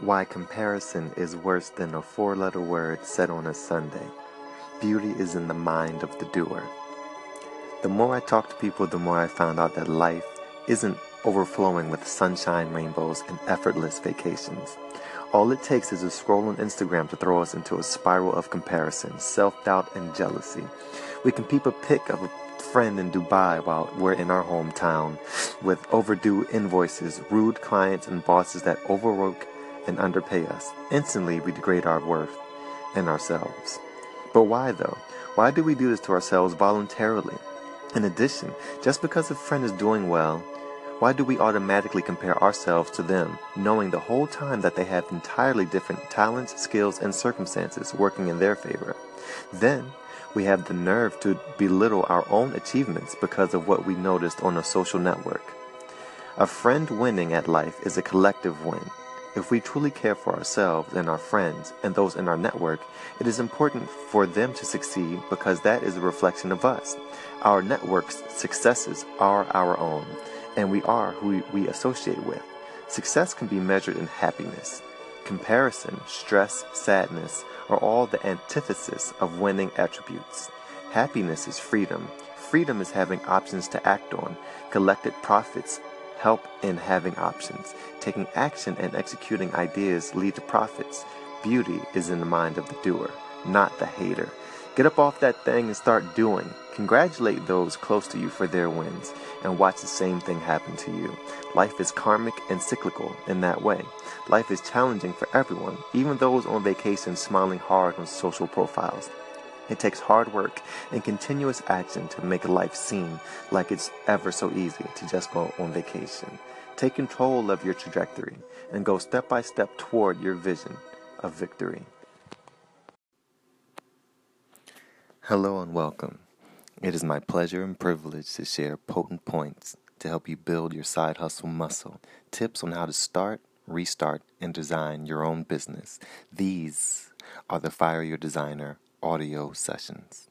Why comparison is worse than a four letter word said on a Sunday. Beauty is in the mind of the doer. The more I talked to people, the more I found out that life isn't overflowing with sunshine, rainbows, and effortless vacations. All it takes is a scroll on Instagram to throw us into a spiral of comparison, self doubt, and jealousy. We can peep a pic of a friend in Dubai while we're in our hometown with overdue invoices, rude clients, and bosses that overwork and underpay us. Instantly, we degrade our worth and ourselves. But why though? Why do we do this to ourselves voluntarily? In addition, just because a friend is doing well, why do we automatically compare ourselves to them, knowing the whole time that they have entirely different talents, skills, and circumstances working in their favor? Then, we have the nerve to belittle our own achievements because of what we noticed on a social network. A friend winning at life is a collective win. If we truly care for ourselves and our friends and those in our network, it is important for them to succeed because that is a reflection of us. Our network's successes are our own and we are who we associate with. Success can be measured in happiness. Comparison, stress, sadness are all the antithesis of winning attributes. Happiness is freedom. Freedom is having options to act on. Collected profits help in having options. Taking action and executing ideas lead to profits. Beauty is in the mind of the doer, not the hater. Get up off that thing and start doing. Congratulate those close to you for their wins and watch the same thing happen to you. Life is karmic and cyclical in that way. Life is challenging for everyone, even those on vacation smiling hard on social profiles. It takes hard work and continuous action to make life seem like it's ever so easy to just go on vacation. Take control of your trajectory and go step by step toward your vision of victory. Hello and welcome. It is my pleasure and privilege to share potent points to help you build your side hustle muscle, tips on how to start, restart, and design your own business. These are the Fire Your Designer audio sessions.